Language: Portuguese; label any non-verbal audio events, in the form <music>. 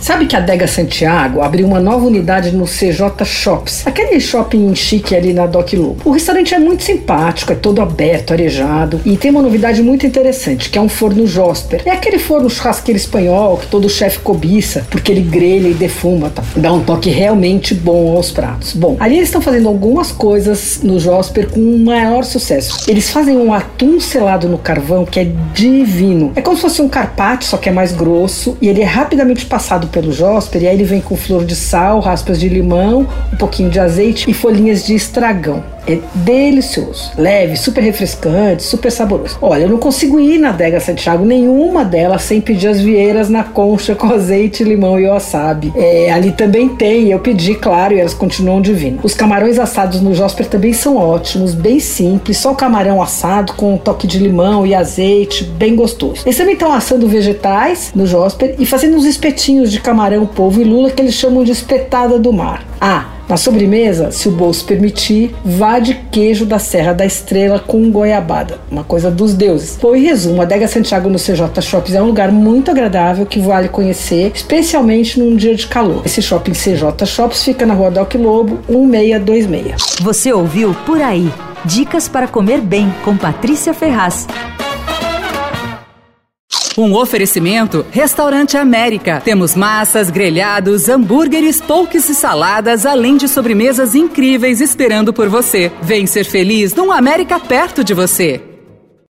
Sabe que a Dega Santiago abriu uma nova unidade no CJ Shops, aquele shopping chique ali na Doc Lobo. O restaurante é muito simpático, é todo aberto, arejado e tem uma novidade muito interessante, que é um forno Josper. É aquele forno churrasqueiro espanhol que todo chefe cobiça, porque ele grelha e defuma, tá? dá um toque realmente bom aos pratos. Bom, ali eles estão fazendo algumas coisas no Josper com um maior sucesso. Eles fazem um atum selado no carvão que é divino. É como se fosse um carpaccio, só que é mais grosso e ele é rapidamente passado pelo Josper, e aí ele vem com flor de sal, raspas de limão, um pouquinho de azeite e folhinhas de estragão. É delicioso, leve, super refrescante, super saboroso. Olha, eu não consigo ir na Dega Santiago nenhuma delas sem pedir as vieiras na concha com <laughs> azeite, limão e wasabi. É, ali também tem, eu pedi, claro, e elas continuam divinas. Os camarões assados no Josper também são ótimos, bem simples, só o camarão assado com um toque de limão e azeite, bem gostoso. Eles também estão assando vegetais no Josper e fazendo uns espetinhos de camarão, polvo e lula que eles chamam de espetada do mar. Ah, na sobremesa, se o bolso permitir, vá de queijo da Serra da Estrela com goiabada, uma coisa dos deuses. Em resumo, a Dega Santiago no CJ Shops é um lugar muito agradável que vale conhecer, especialmente num dia de calor. Esse shopping CJ Shops fica na rua Doc Lobo, 1626. Você ouviu Por Aí. Dicas para comer bem com Patrícia Ferraz. Um oferecimento: Restaurante América. Temos massas, grelhados, hambúrgueres, poques e saladas, além de sobremesas incríveis esperando por você. Vem ser feliz num América perto de você.